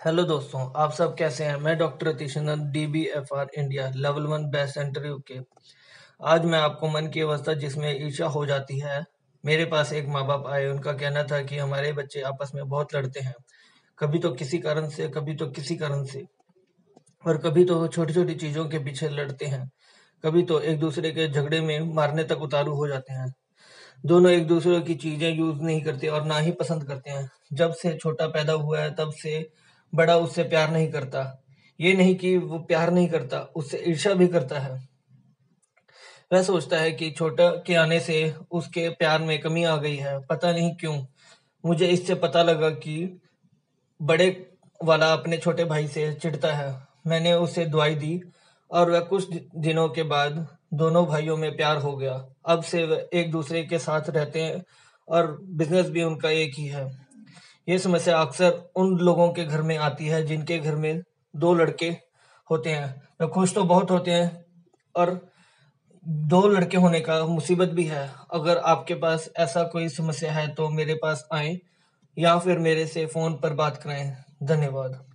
Hello दोस्तों, आप सब कैसे हैं? मैं doctor Atishanand D B F R India level one best centre UK आज मैं आपको मन की अवस्था जिसमें ईर्षा हो जाती है, मेरे पास एक माँ बाप आए। उनका कहना था कि हमारे बच्चे आपस में बहुत लड़ते हैं। कभी तो किसी कारण से, कभी तो किसी कारण से। और कभी तो छोटी छोटी चीज़ों के पीछे लड़ते हैं। कभी तो एक दूसरे के झगड़े में मारने तक उतारू हो जाते हैं। दोनों एक दूसरे की चीज़ें यूज़ नहीं करते और ना ही पसंद करते हैं। जब से छोटा पैदा हुआ है, तब से बड़ा उससे प्यार नहीं करता। ये नहीं कि वो प्यार नहीं करता, उससे ईर्षा भी करता है। वह सोचता है कि छोटा के आने से उसके प्यार में कमी आ गई है। पता नहीं क्यों, मुझे इससे पता लगा कि बड़े वाला अपने छोटे भाई से चिढ़ता है। मैंने उसे दवाई दी और वह कुछ दिनों के बाद दोनों भाइयों में प्यार हो गया। अब से एक दूसरे के साथ रहते हैं और बिज़नेस भी उनका एक ही है। ये समस्या अक्सर उन लोगों के घर में आती है जिनके घर में दो लड़के होते हैं। वे खुश तो बहुत होते हैं और दो लड़के होने का मुसीबत भी है। अगर आपके पास ऐसा कोई समस्या है तो मेरे पास आए या फिर मेरे से फ़ोन पर बात करें। धन्यवाद।